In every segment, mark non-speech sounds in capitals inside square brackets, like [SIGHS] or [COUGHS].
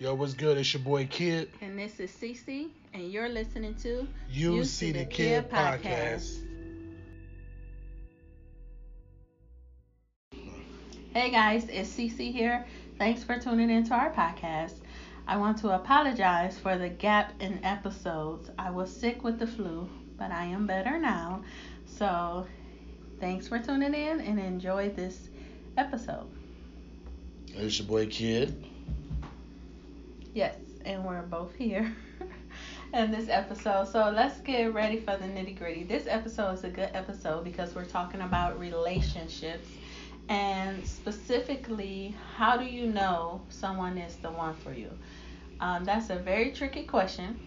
Yo, what's good? It's your boy Kid. And this is Cece, and you're listening to You, See the Kid, podcast. Hey guys, it's Cece here. Thanks for tuning into our podcast. I want to apologize for the gap in episodes. I was sick with the flu, but I am better now. So, thanks for tuning in and enjoy this episode. It's your boy Kid. Yes, and we're both here [LAUGHS] in this episode. So let's get ready for the nitty gritty. This episode is a good episode because we're talking about relationships and specifically, how do you know someone is the one for you? Um, that's a very tricky question,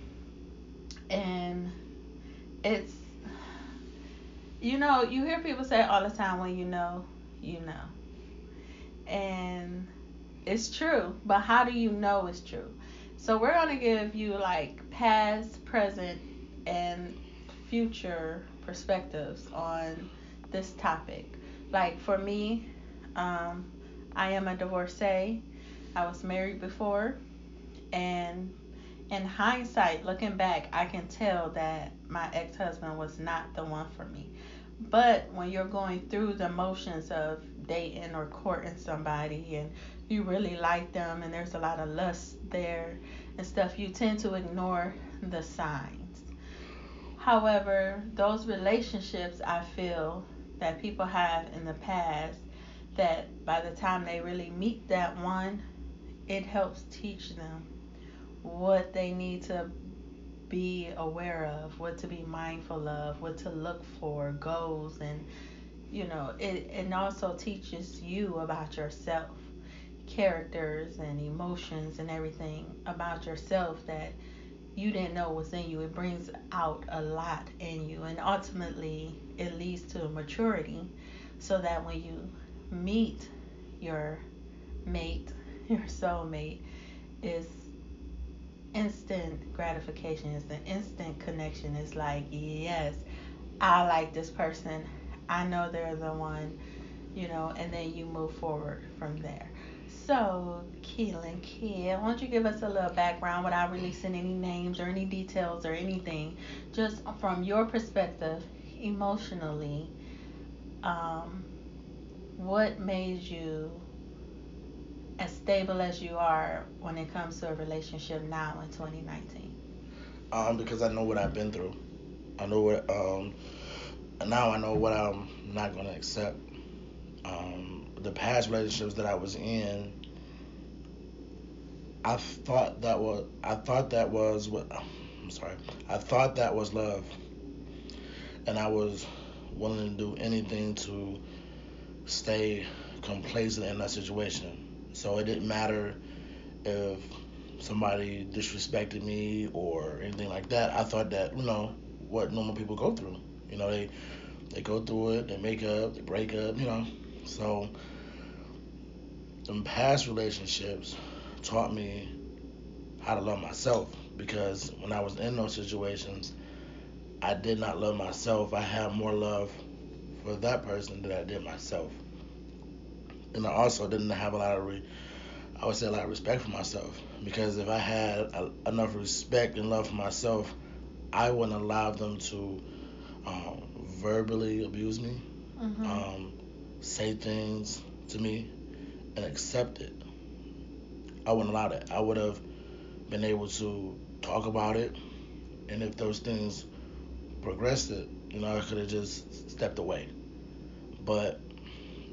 and it's you know you hear people say all the time when you know you know, and it's true, but how do you know it's true? So we're gonna give you like past, present, and future perspectives on this topic. Like for me, um, I am a divorcee. I was married before, and in hindsight, looking back, I can tell that my ex-husband was not the one for me. But when you're going through the motions of dating or courting somebody and you really like them and there's a lot of lust there and stuff, you tend to ignore the signs. However, those relationships I feel that people have in the past that by the time they really meet that one, it helps teach them what they need to be aware of, what to be mindful of, what to look for, goals, and you know, it, also teaches you about yourself characters and emotions and everything about yourself that you didn't know was in you. It brings out a lot in you, and ultimately, it leads to maturity so that when you meet your mate, [LAUGHS] your soulmate, is instant gratification, it's an instant connection. It's like, yes, I like this person, I know they're the one, you know, and then you move forward from there. So, Keelan Kid, why don't you give us a little background without releasing any names or any details or anything, just from your perspective, emotionally, um, what made you as stable as you are when it comes to a relationship now in 2019? Um, because I know what I've been through. I know what um, now I know what I'm not gonna accept. Um, the past relationships that I was in, I thought that was I thought that was what oh, I'm sorry. I thought that was love. And I was willing to do anything to stay complacent in that situation. So it didn't matter if somebody disrespected me or anything like that. I thought that, you know, what normal people go through. You know, they they go through it, they make up, they break up, you know. So them past relationships taught me how to love myself because when I was in those situations, I did not love myself. I had more love for that person than I did myself. And I also didn't have a lot of, re- I would say, a lot of respect for myself because if I had a, enough respect and love for myself, I wouldn't allow them to um, verbally abuse me, mm-hmm. um, say things to me and accept it. I wouldn't allow that. I would have been able to talk about it, and if those things progressed it, you know, I could have just stepped away. But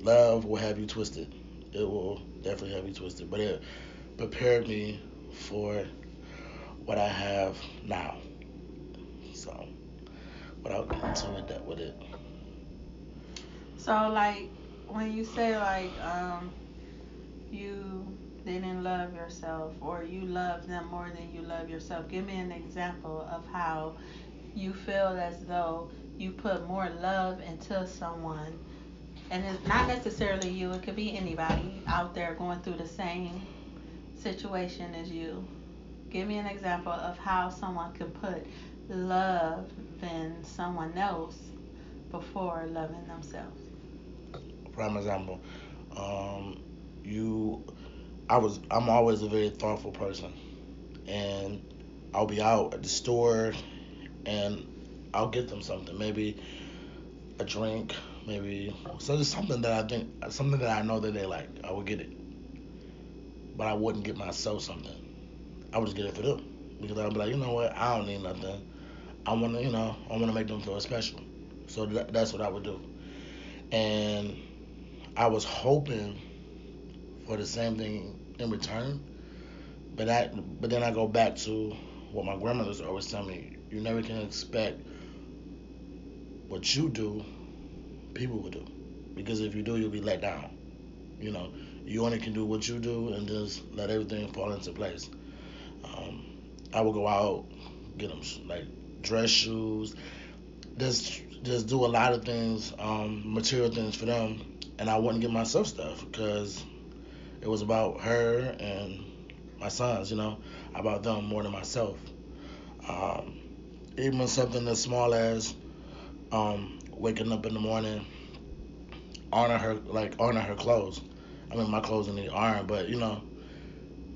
love will have you twisted. It will definitely have you twisted. But it prepared me for what I have now. So, without getting into it, that with it. So, like, when you say like, um, you didn't love yourself or you love them more than you love yourself. Give me an example of how you feel as though you put more love into someone. And it's not necessarily you, it could be anybody out there going through the same situation as you. Give me an example of how someone could put love in someone else before loving themselves. Prime example. Um, you I was I'm always a very thoughtful person, and I'll be out at the store, and I'll get them something, maybe a drink, maybe so just something that I think something that I know that they like. I would get it, but I wouldn't get myself something. I would just get it for them because I'd be like, you know what, I don't need nothing. I want to, you know, I want to make them feel special. So that, that's what I would do. And I was hoping for the same thing in return, but I, but then I go back to what my grandmother's always tell me: you never can expect what you do, people will do, because if you do, you'll be let down. You know, you only can do what you do and just let everything fall into place. Um, I would go out, get them like dress shoes, just just do a lot of things, um, material things for them, and I wouldn't get myself stuff because it was about her and my sons, you know, about them more than myself. Um, even something as small as um, waking up in the morning, honor her like honor her clothes. I mean, my clothes need iron, but you know,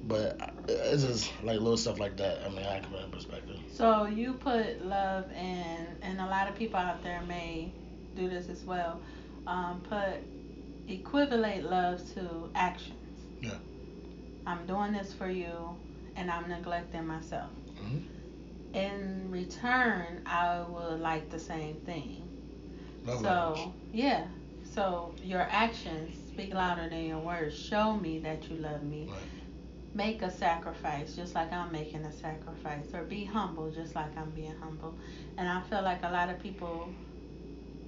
but it's just like little stuff like that. I mean, I can put in perspective. So you put love in, and a lot of people out there may do this as well. Um, put equivalent love to actions. Yeah. I'm doing this for you, and I'm neglecting myself. Mm-hmm. In return, I would like the same thing. Love so language. yeah. So your actions speak louder than your words. Show me that you love me. Right. Make a sacrifice just like I'm making a sacrifice. Or be humble just like I'm being humble. And I feel like a lot of people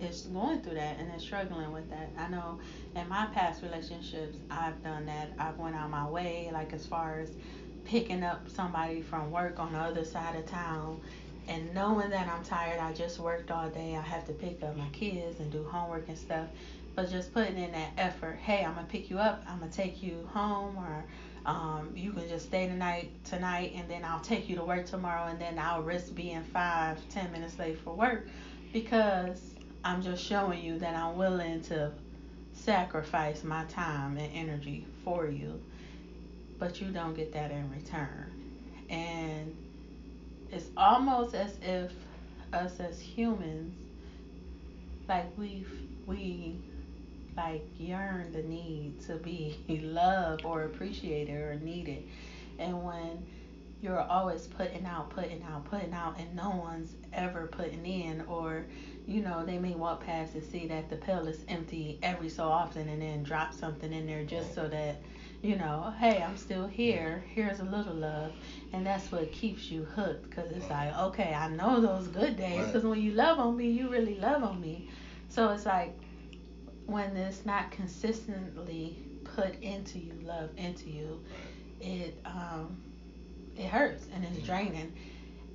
is going through that and is struggling with that. I know in my past relationships I've done that. I've went out my way, like as far as picking up somebody from work on the other side of town and knowing that I'm tired, I just worked all day, I have to pick up my kids and do homework and stuff. But just putting in that effort, hey, I'm gonna pick you up, I'm gonna take you home, or um, you can just stay tonight tonight, and then I'll take you to work tomorrow, and then I'll risk being five, ten minutes late for work, because I'm just showing you that I'm willing to sacrifice my time and energy for you, but you don't get that in return, and it's almost as if us as humans like we we like yearn the need to be [LAUGHS] loved or appreciated or needed. And when you're always putting out putting out putting out and no one's ever putting in or you know they may walk past and see that the pill is empty every so often and then drop something in there just so that you know, hey, I'm still here. Here's a little love, and that's what keeps you hooked. Cause it's like, okay, I know those good days. Cause when you love on me, you really love on me. So it's like when it's not consistently put into you, love into you, it um, it hurts and it's draining,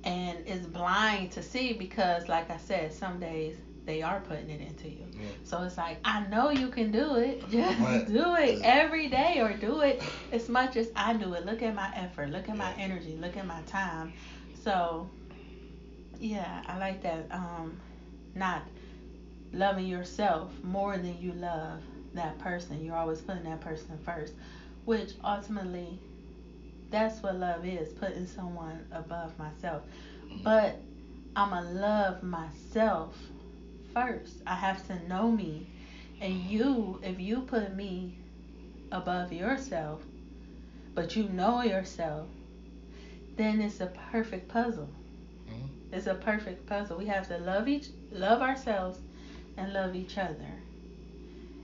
and it's blind to see because, like I said, some days they are putting it into you. Yeah. So it's like, I know you can do it. [LAUGHS] Just Right. do it every day or do it as much as I do it. Look at my effort. Look at my energy. Look at my time. So, yeah, I like that. Um, not loving yourself more than you love that person. You're always putting that person first, which ultimately, that's what love is putting someone above myself. But I'm going to love myself first. I have to know me. And you, if you put me above yourself, but you know yourself, then it's a perfect puzzle. Mhm. It's a perfect puzzle. We have to love each, love ourselves, and love each other.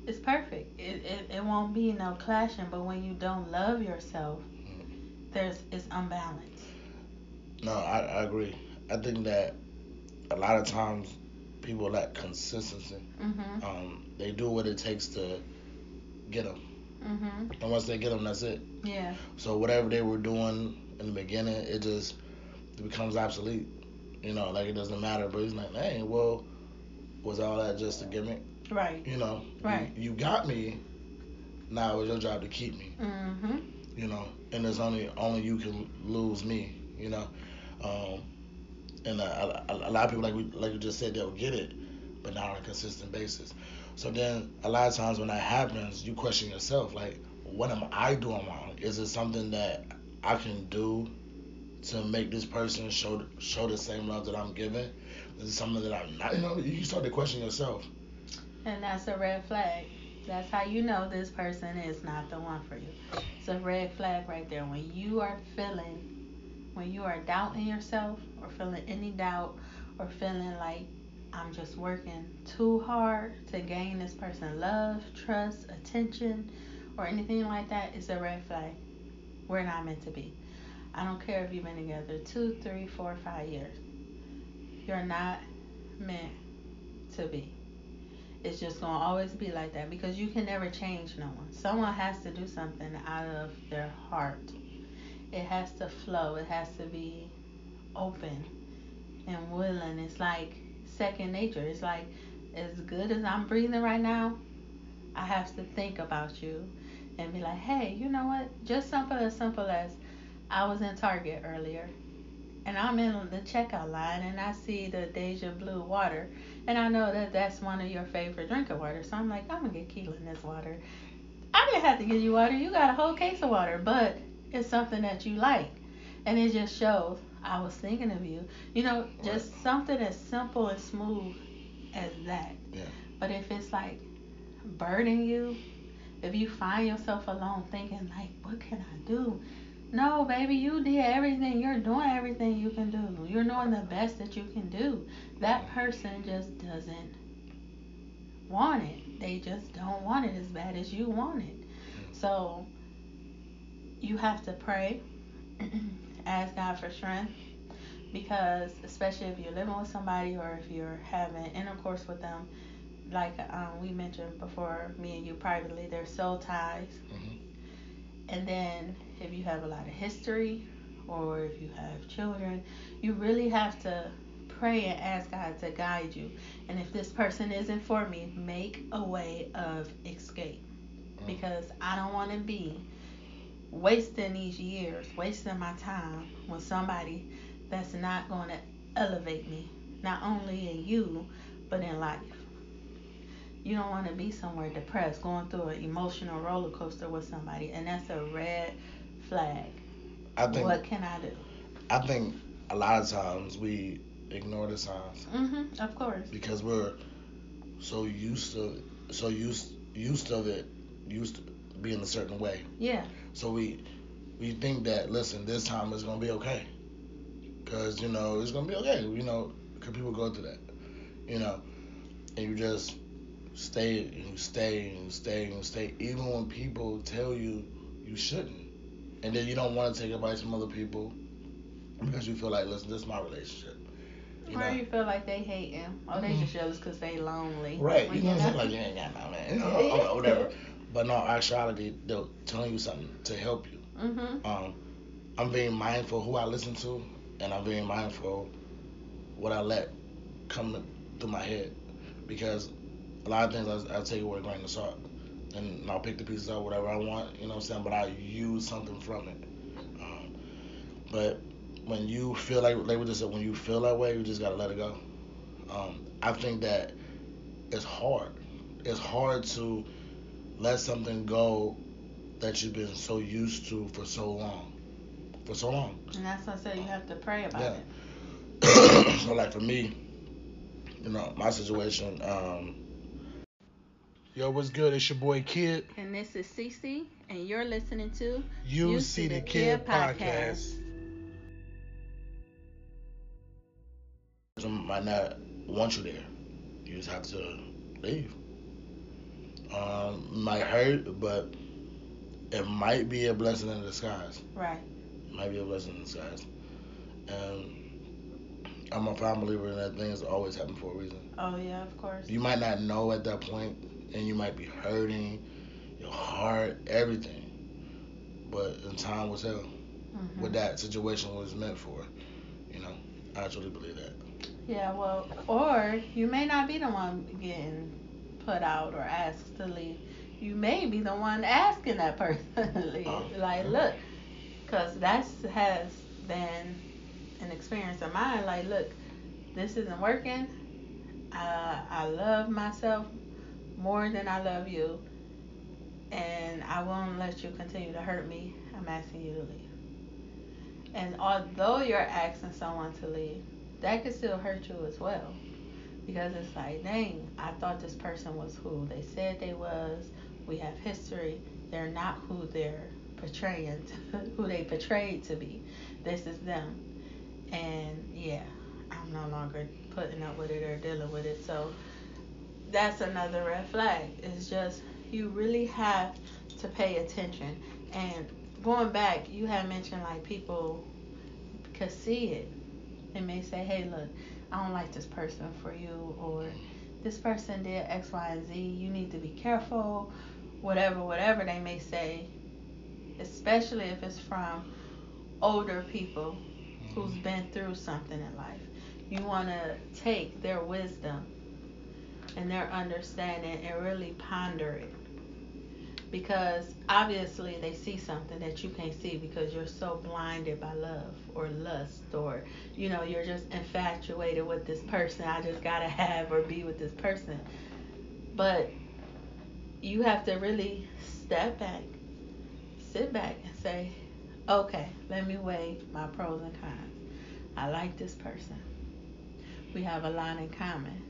It's perfect. It, it, it won't be no clashing. But when you don't love yourself, there's it's unbalanced. No, I, I agree. I think that a lot of times people lack consistency. Mhm. Um, they do what it takes to get them, Mhm. and once they get them, that's it. Yeah. So whatever they were doing in the beginning, it just it becomes obsolete. You know, like it doesn't matter. But it's like, hey, well, was all that just a gimmick? Right. You know, Right. You, you got me. Now it's your job to keep me. Mhm. You know, and there's only only you can lose me. You know, um, and a, a, a lot of people like we like you just said they'll get it, but not on a consistent basis. So then a lot of times when that happens, you question yourself like, what am I doing wrong? Is it something that I can do to make this person show show the same love that I'm giving? Is it something that I'm not? You know, you start to question yourself. And that's a red flag. That's how you know this person is not the one for you. It's a red flag right there. When you are feeling, when you are doubting yourself or feeling any doubt or feeling like I'm just working too hard to gain this person love, trust, attention, or anything like that, it's a red flag. We're not meant to be. I don't care if you've been together two, three, four, five years. You're not meant to be. It's just gonna always be like that because you can never change no one. Someone has to do something out of their heart. It has to flow. It has to be open and willing. It's like second nature. It's like as good as I'm breathing right now, I have to think about you and be like, hey, you know what? Just simple as simple as I was in Target earlier and I'm in the checkout line and I see the Deja Blue water and I know that that's one of your favorite drinking water. So I'm like, I'm gonna get Keelan this water. I didn't have to give you water. You got a whole case of water, but it's something that you like, and it just shows I was thinking of you. You know, just right. something as simple and smooth as that. Yeah. But if it's like burdening you, if you find yourself alone thinking like, what can I do? No, baby, you did everything. You're doing everything you can do. You're doing the best that you can do. That person just doesn't want it. They just don't want it as bad as you want it. So you have to pray, [CLEARS THROAT] ask God for strength, because especially if you're living with somebody or if you're having intercourse with them, like um, we mentioned before, me and you privately, they're soul ties. Mm-hmm. And then if you have a lot of history or if you have children, you really have to pray and ask God to guide you. And if this person isn't for me, make a way of escape. Mm. Because I don't want to be wasting these years, wasting my time with somebody that's not going to elevate me, not only in you, but in life. You don't want to be somewhere depressed, going through an emotional roller coaster with somebody, and that's a red flag. I think, what can I do? I think a lot of times we ignore the signs. Mhm. Of course. Because we're so used to so used used of it used to being a certain way. Yeah. So we we think that listen, this time it's gonna be okay. Cause you know it's gonna be okay. You know, cause people go through that. You know, and you just stay and stay and stay and stay, even when people tell you you shouldn't and then you don't want to take advice from other people because you feel like, listen, this is my relationship. You or know? you feel like they hate him, or they mm-hmm. just jealous because they lonely. Right, you know what I'm saying? Like you ain't got no man, you know, or, or whatever. [LAUGHS] But no, actuality, they're telling you something to help you. Mm-hmm. Um, I'm very mindful who I listen to, and I'm very mindful what I let come through my head, because a lot of things I, I take with a grain of salt and I'll pick the pieces out whatever I want, you know what I'm saying? But I use something from it. Um, but when you feel like, like we just said, when you feel that way, you just gotta let it go. Um, I think that it's hard. It's hard to let something go that you've been so used to for so long. For so long. And that's why I said you have to pray about yeah. it. [COUGHS] so like for me, you know, my situation, um, Yo, what's good? It's your boy Kid. And this is Cece, and you're listening to You, you See, the, the Kid, Kid podcast. podcast. Might not want you there. You just have to leave. Um, might hurt, but it might be a blessing in disguise. Right. It might be a blessing in disguise. And I'm a firm believer in that things always happen for a reason. Oh yeah, of course. You might not know at that point and you might be hurting, your heart, everything. But in time will tell mm-hmm. what that situation was meant for. You know, I actually believe that. Yeah, well, or you may not be the one getting put out or asked to leave. You may be the one asking that person [LAUGHS] to leave. Uh, like, look, because that has been an experience of mine. Like, look, this isn't working. Uh, I love myself more than I love you. and I won't let you continue to hurt me. I'm asking you to leave. And although you're asking someone to leave, that could still hurt you as well. Because it's like, dang, I thought this person was who they said they was. We have history. They're not who they're portraying, [LAUGHS] who they portrayed to be. This is them. And yeah, I'm no longer putting up with it or dealing with it. So that's another red flag. It's just you really have to pay attention. And going back, you had mentioned like people could see it. They may say, hey, look, I don't like this person for you, or this person did X, Y, and Z. You need to be careful. Whatever, whatever they may say, especially if it's from older people who's mm-hmm. been through something in life. You want to take their wisdom and their understanding and really ponder it. Because obviously they see something that you can't see because you're so blinded by love or lust or you know you're just infatuated with this person I just got to have or be with this person. But you have to really step back, sit back and say, "Okay, let me weigh my pros and cons. I like this person. We have a lot in common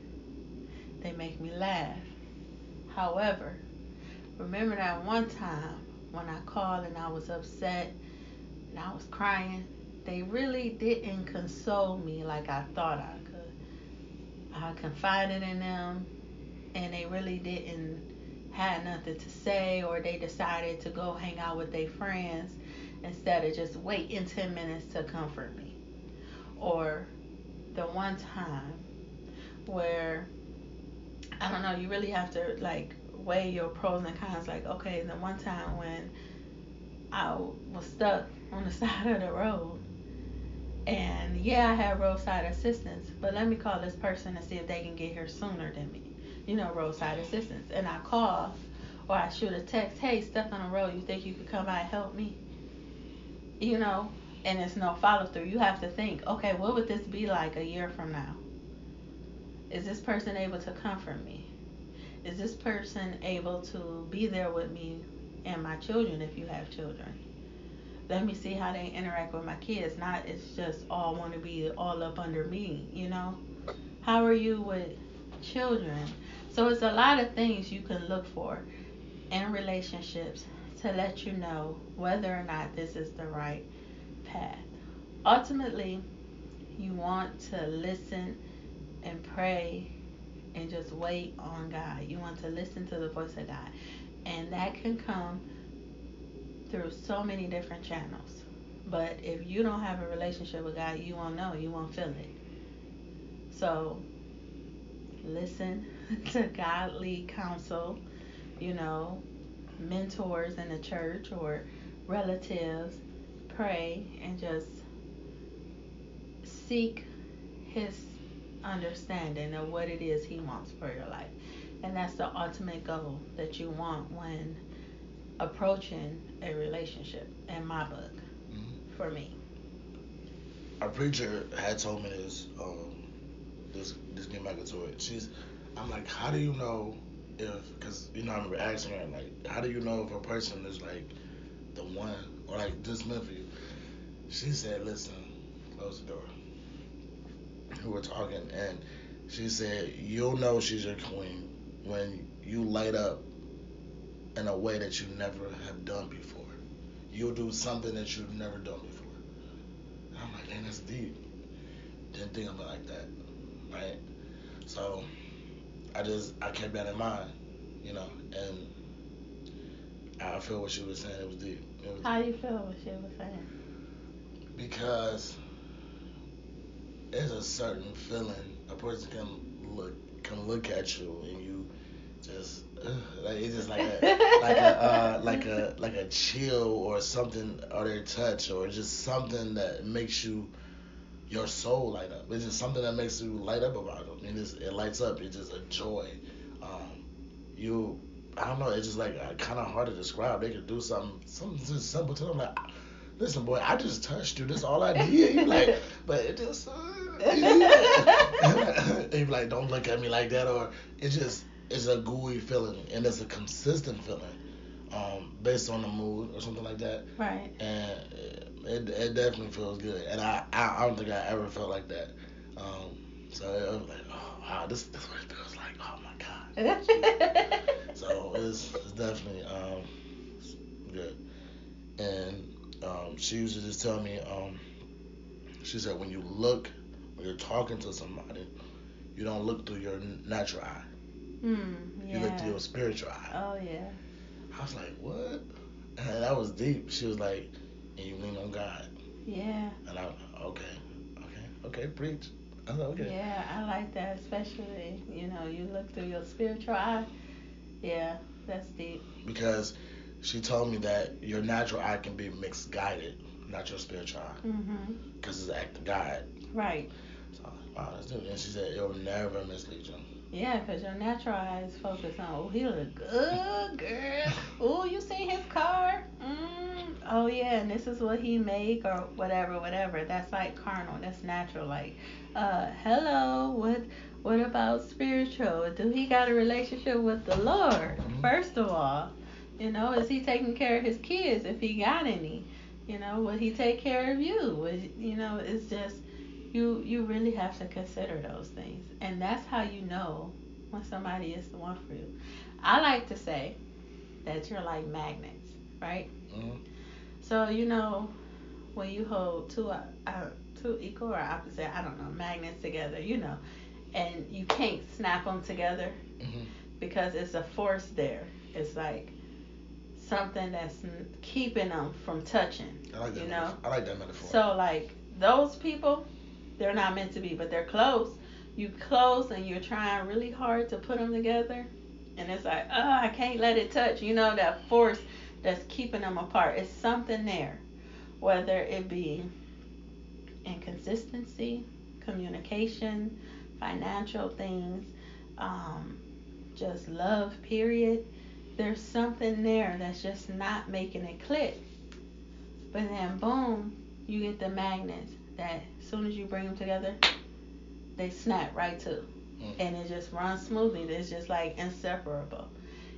they make me laugh. However, remember that one time when I called and I was upset and I was crying? They really didn't console me like I thought I could. I confided in them and they really didn't have nothing to say or they decided to go hang out with their friends instead of just waiting 10 minutes to comfort me. Or the one time where I don't know, you really have to like weigh your pros and cons. Like, okay, the one time when I was stuck on the [LAUGHS] side of the road, and yeah, I had roadside assistance, but let me call this person and see if they can get here sooner than me. You know, roadside assistance. And I call or I shoot a text, hey, stuck on the road, you think you could come by and help me? You know, and it's no follow through. You have to think, okay, what would this be like a year from now? Is this person able to comfort me? Is this person able to be there with me and my children if you have children? Let me see how they interact with my kids. Not it's just all want to be all up under me, you know? How are you with children? So it's a lot of things you can look for in relationships to let you know whether or not this is the right path. Ultimately, you want to listen and pray and just wait on God. You want to listen to the voice of God. And that can come through so many different channels. But if you don't have a relationship with God, you won't know. You won't feel it. So listen [LAUGHS] to godly counsel, you know, mentors in the church or relatives. Pray and just seek his understanding of what it is He wants for your life. And that's the ultimate goal that you want when approaching a relationship, in my book, mm-hmm. for me. A preacher had told me this. Um, this this getting back into it. She's, I'm like, how do you know if? Because you know, I remember asking her like, how do you know if a person is like the one or like this meant for you? She said, listen, close the door who were talking, and she said, "You'll know she's your queen when you light up in a way that you never have done before. You'll do something that you've never done before." And I'm like, "Man, that's deep." Didn't think of it like that, right? So I just I kept that in mind, you know, and I feel what she was saying. It was deep. It was How do you feel what she was saying? Because there's a certain feeling a person can look can look at you and you just uh, like it's just like a like a uh, [LAUGHS] like a like a chill or something or their touch or just something that makes you your soul light up. It's just something that makes you light up about them. And it's, it lights up. It's just a joy. Um, you, I don't know. It's just like uh, kind of hard to describe. They could do something, something just simple to them. Like, listen, boy, I just touched you. That's all I did. You like, [LAUGHS] but it just. Uh, you [LAUGHS] like, don't look at me like that, or it's just it's a gooey feeling and it's a consistent feeling. um, based on the mood or something like that. Right. And it, it definitely feels good. And I, I, I don't think I ever felt like that. Um, so it was like, oh wow, this, this what it feels like. Oh my god. [LAUGHS] so it's, it's definitely um, good. And um, she used to just tell me, um, she said, when you look, when you're talking to somebody, you don't look through your natural eye. Mm, yeah. You look through your spiritual eye. Oh yeah. I was like, what? And that was deep. She was like, and you lean on God. Yeah. And I, okay, okay, okay, preach. I said, okay. Yeah, I like that, especially you know you look through your spiritual eye. Yeah, that's deep. Because she told me that your natural eye can be misguided, not your spiritual eye. Mhm. Because it's the act of God. Right. So I was like, wow, that's good. And she said, it'll never mislead you. Yeah, 'cause your natural eye is focused on, oh, he look good, girl. Oh, you seen his car? Mm. Oh, yeah, and this is what he make or whatever, whatever. That's like carnal. That's natural. Like, uh, hello, what what about spiritual? Do he got a relationship with the Lord? Mhm. First of all, you know, is he taking care of his kids if he got any? You know, would he take care of you? Would, you know, it's just you you really have to consider those things. And that's how you know when somebody is the one for you. I like to say that you're like magnets right? Hmm so you know when you hold two uh, uh, two equal or opposite i don't know magnets together you know and you can't snap them together hmm because it's a force there. It's like something that's keeping them from touching I like that. You know? metaphor. I like that metaphor. so like those people, they're not meant to be, but they're close. You close and you're trying really hard to put them together, and it's like, oh, I can't let it touch. You know that force that's keeping them apart. It's something there, whether it be inconsistency, communication, financial things, um, just love. Period. There's something there that's just not making it click. But then, boom, you get the magnets that as soon as you bring them together, they snap right to. Mm. And it just runs smoothly. It's just like inseparable.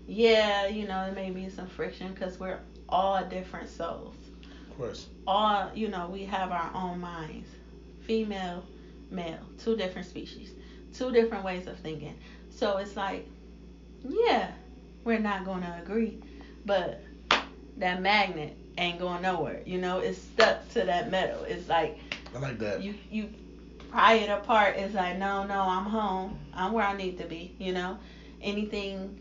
Yeah, you know, there may be some friction because we're all different souls. of course. All, you know, we have our own minds. Female, male, two different species, two different ways of thinking. So it's like, yeah, we're not going to agree. But that magnet ain't going nowhere. You know, it's stuck to that metal. It's like I like that. you you pry it apart. It's like no, no, I'm home. I'm where I need to be. You know, anything,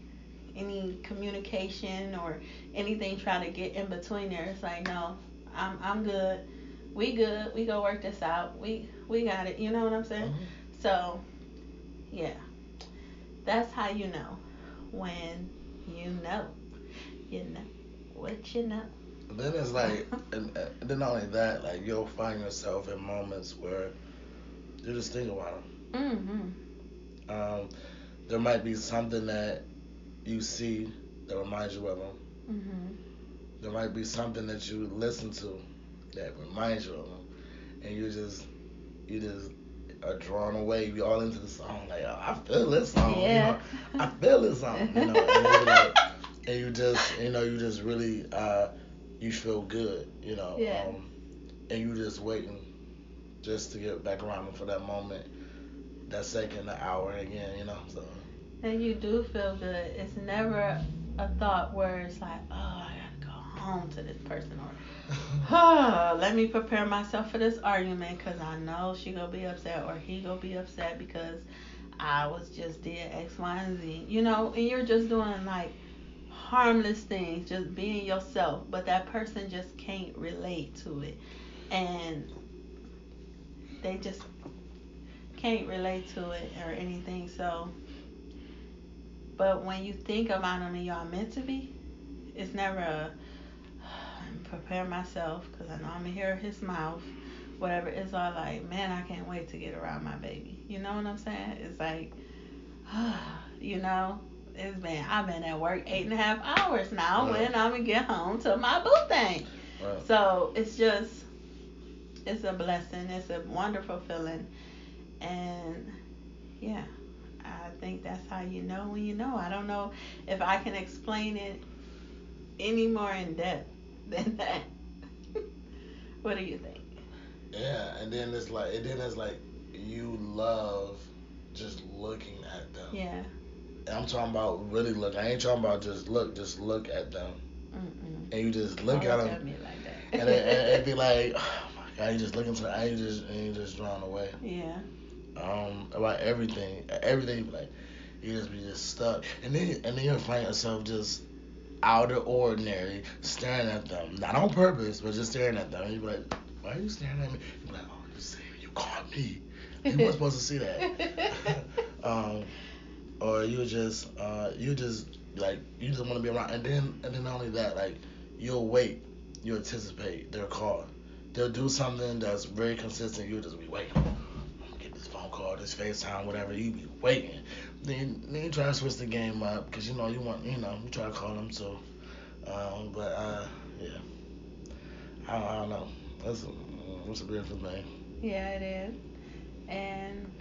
any communication or anything trying to get in between there. It's like no, I'm I'm good. We good. We go work this out. We we got it. You know what I'm saying? Mhm. So, yeah, that's how you know when you know. You know what you know. Then it's like, [LAUGHS] and, then not only that, like you'll find yourself in moments where you just think about them. Mhm. Um, there might be something that you see that reminds you of them. Mhm. There might be something that you listen to that reminds you of them, and you just, you just are drawn away. You all into the song, like oh, I feel this song. Yeah. You know, I feel this song. You know, and, like, [LAUGHS] and you just, you know, you just really, uh, you feel good. You know, Yeah. um, and you just waiting, just to get back around for that moment, that second, the hour again. You know, so. And you do feel good. It's never a thought where it's like, oh, I gotta go home to this person, or [LAUGHS] [SIGHS] let me prepare myself for this argument because I know she gonna be upset or he gonna be upset because I was just did X, Y, and Z. You know, and you're just doing like harmless things, just being yourself, but that person just can't relate to it, and they just can't relate to it or anything. So. But when you think about them and y'all meant to be, it's never a prepare myself because I know I'm gonna hear his mouth, whatever. It's all like, man, I can't wait to get around my baby. You know what I'm saying? It's like, [SIGHS] you know, it's been I've been at work eight and a half hours now. Right. When I'm gonna get home to my boo thing. Right. So it's just, it's a blessing. It's a wonderful feeling, and yeah, I think that's how you know when you know. I don't know if I can explain it any more in depth [LAUGHS] than that. what do you think? Yeah, and then it's like, and then it's like, you love just looking at them. Yeah. And I'm talking about really look. I ain't talking about just look. Just look at them. Mm-mm. And you just look Don't at them, me like that. and it, and it be [LAUGHS] like, oh my god, you just looking to, and you just, and you just drawn away. yeah. Um, about everything, everything. Like, you just be just stuck, and then and then you find yourself just out of ordinary, staring at them, not on purpose, but just staring at them. And you be like, why are you staring at me? You be like, oh, you see, you caught me. You weren't supposed to see that. [LAUGHS] um, or you just uh, you just like you just want to be around, and then and then not only that, like you'll wait, you anticipate their call. They'll do something that's very consistent. You'll just be waiting. Get this phone call, this FaceTime, whatever. You be waiting. Then then you try to switch the game up because you know you want you know you try to call them too. Um, but uh, yeah, I, I don't know. That's a, that's a beautiful thing. Yeah, it is. And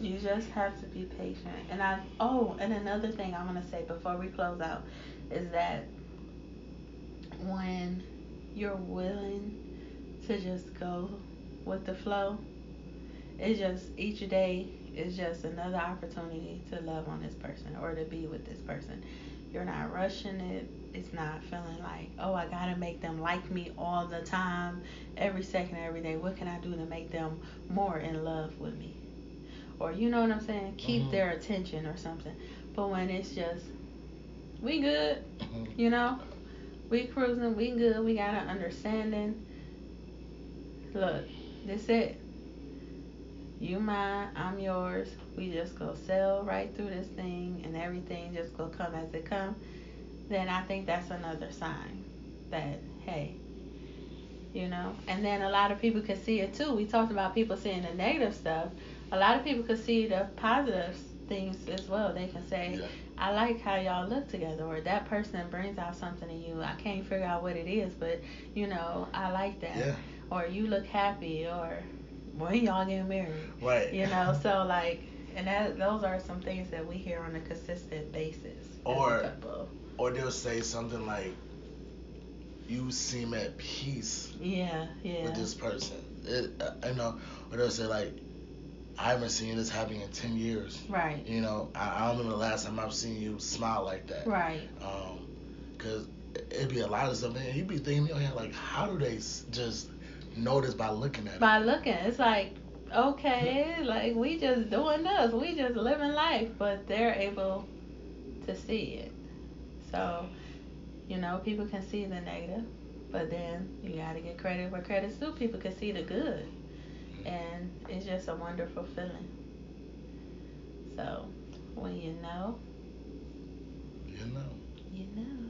you just have to be patient. And I oh, and another thing I want to say before we close out is that when you're willing to just go with the flow, it's just each day is just another opportunity to love on this person or to be with this person. You're not rushing it. It's not feeling like, oh, I gotta make them like me all the time, every second, every day. What can I do to make them more in love with me? Or you know what I'm saying? Keep Mhm. their attention or something. But when it's just, we good, Mhm. you know, we cruising, we good, we got an understanding. Look, this it. You mine, I'm yours. We just go sail right through this thing, and everything just go come as it come. Then I think that's another sign that hey, you know. And then a lot of people can see it too. We talked about people seeing the negative stuff. A lot of people can see the positive things as well. They can say, Yeah. I like how y'all look together, or that person brings out something in you. I can't figure out what it is, but you know, I like that. Yeah. Or you look happy, or when y'all get married, Right. you know. So like, and that those are some things that we hear on a consistent basis. Or- Or they'll say something like, "You seem at peace yeah, yeah, with this person." It, uh, you know, or they'll say like, "I haven't seen this happen in ten years." right, You know, I, I don't remember the last time I've seen you smile like that. right, Um, cause it'd be a lot of stuff, and you'd be thinking, in your head, like, how do they just this by looking at it? by looking, it's like okay, like we just doing this, we just living life, but they're able to see it. So, you know, people can see the negative, but then you got to get credit where credit's due. People can see the good, and it's just a wonderful feeling. So, when you know, You know. you know.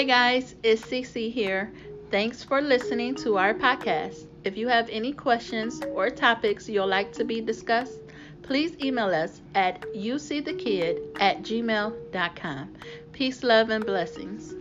Hey guys, it's Cece here. Thanks for listening to our podcast. If you have any questions or topics you'd like to be discussed, please email us at youseethekid at gmail.com. Peace, love, and blessings.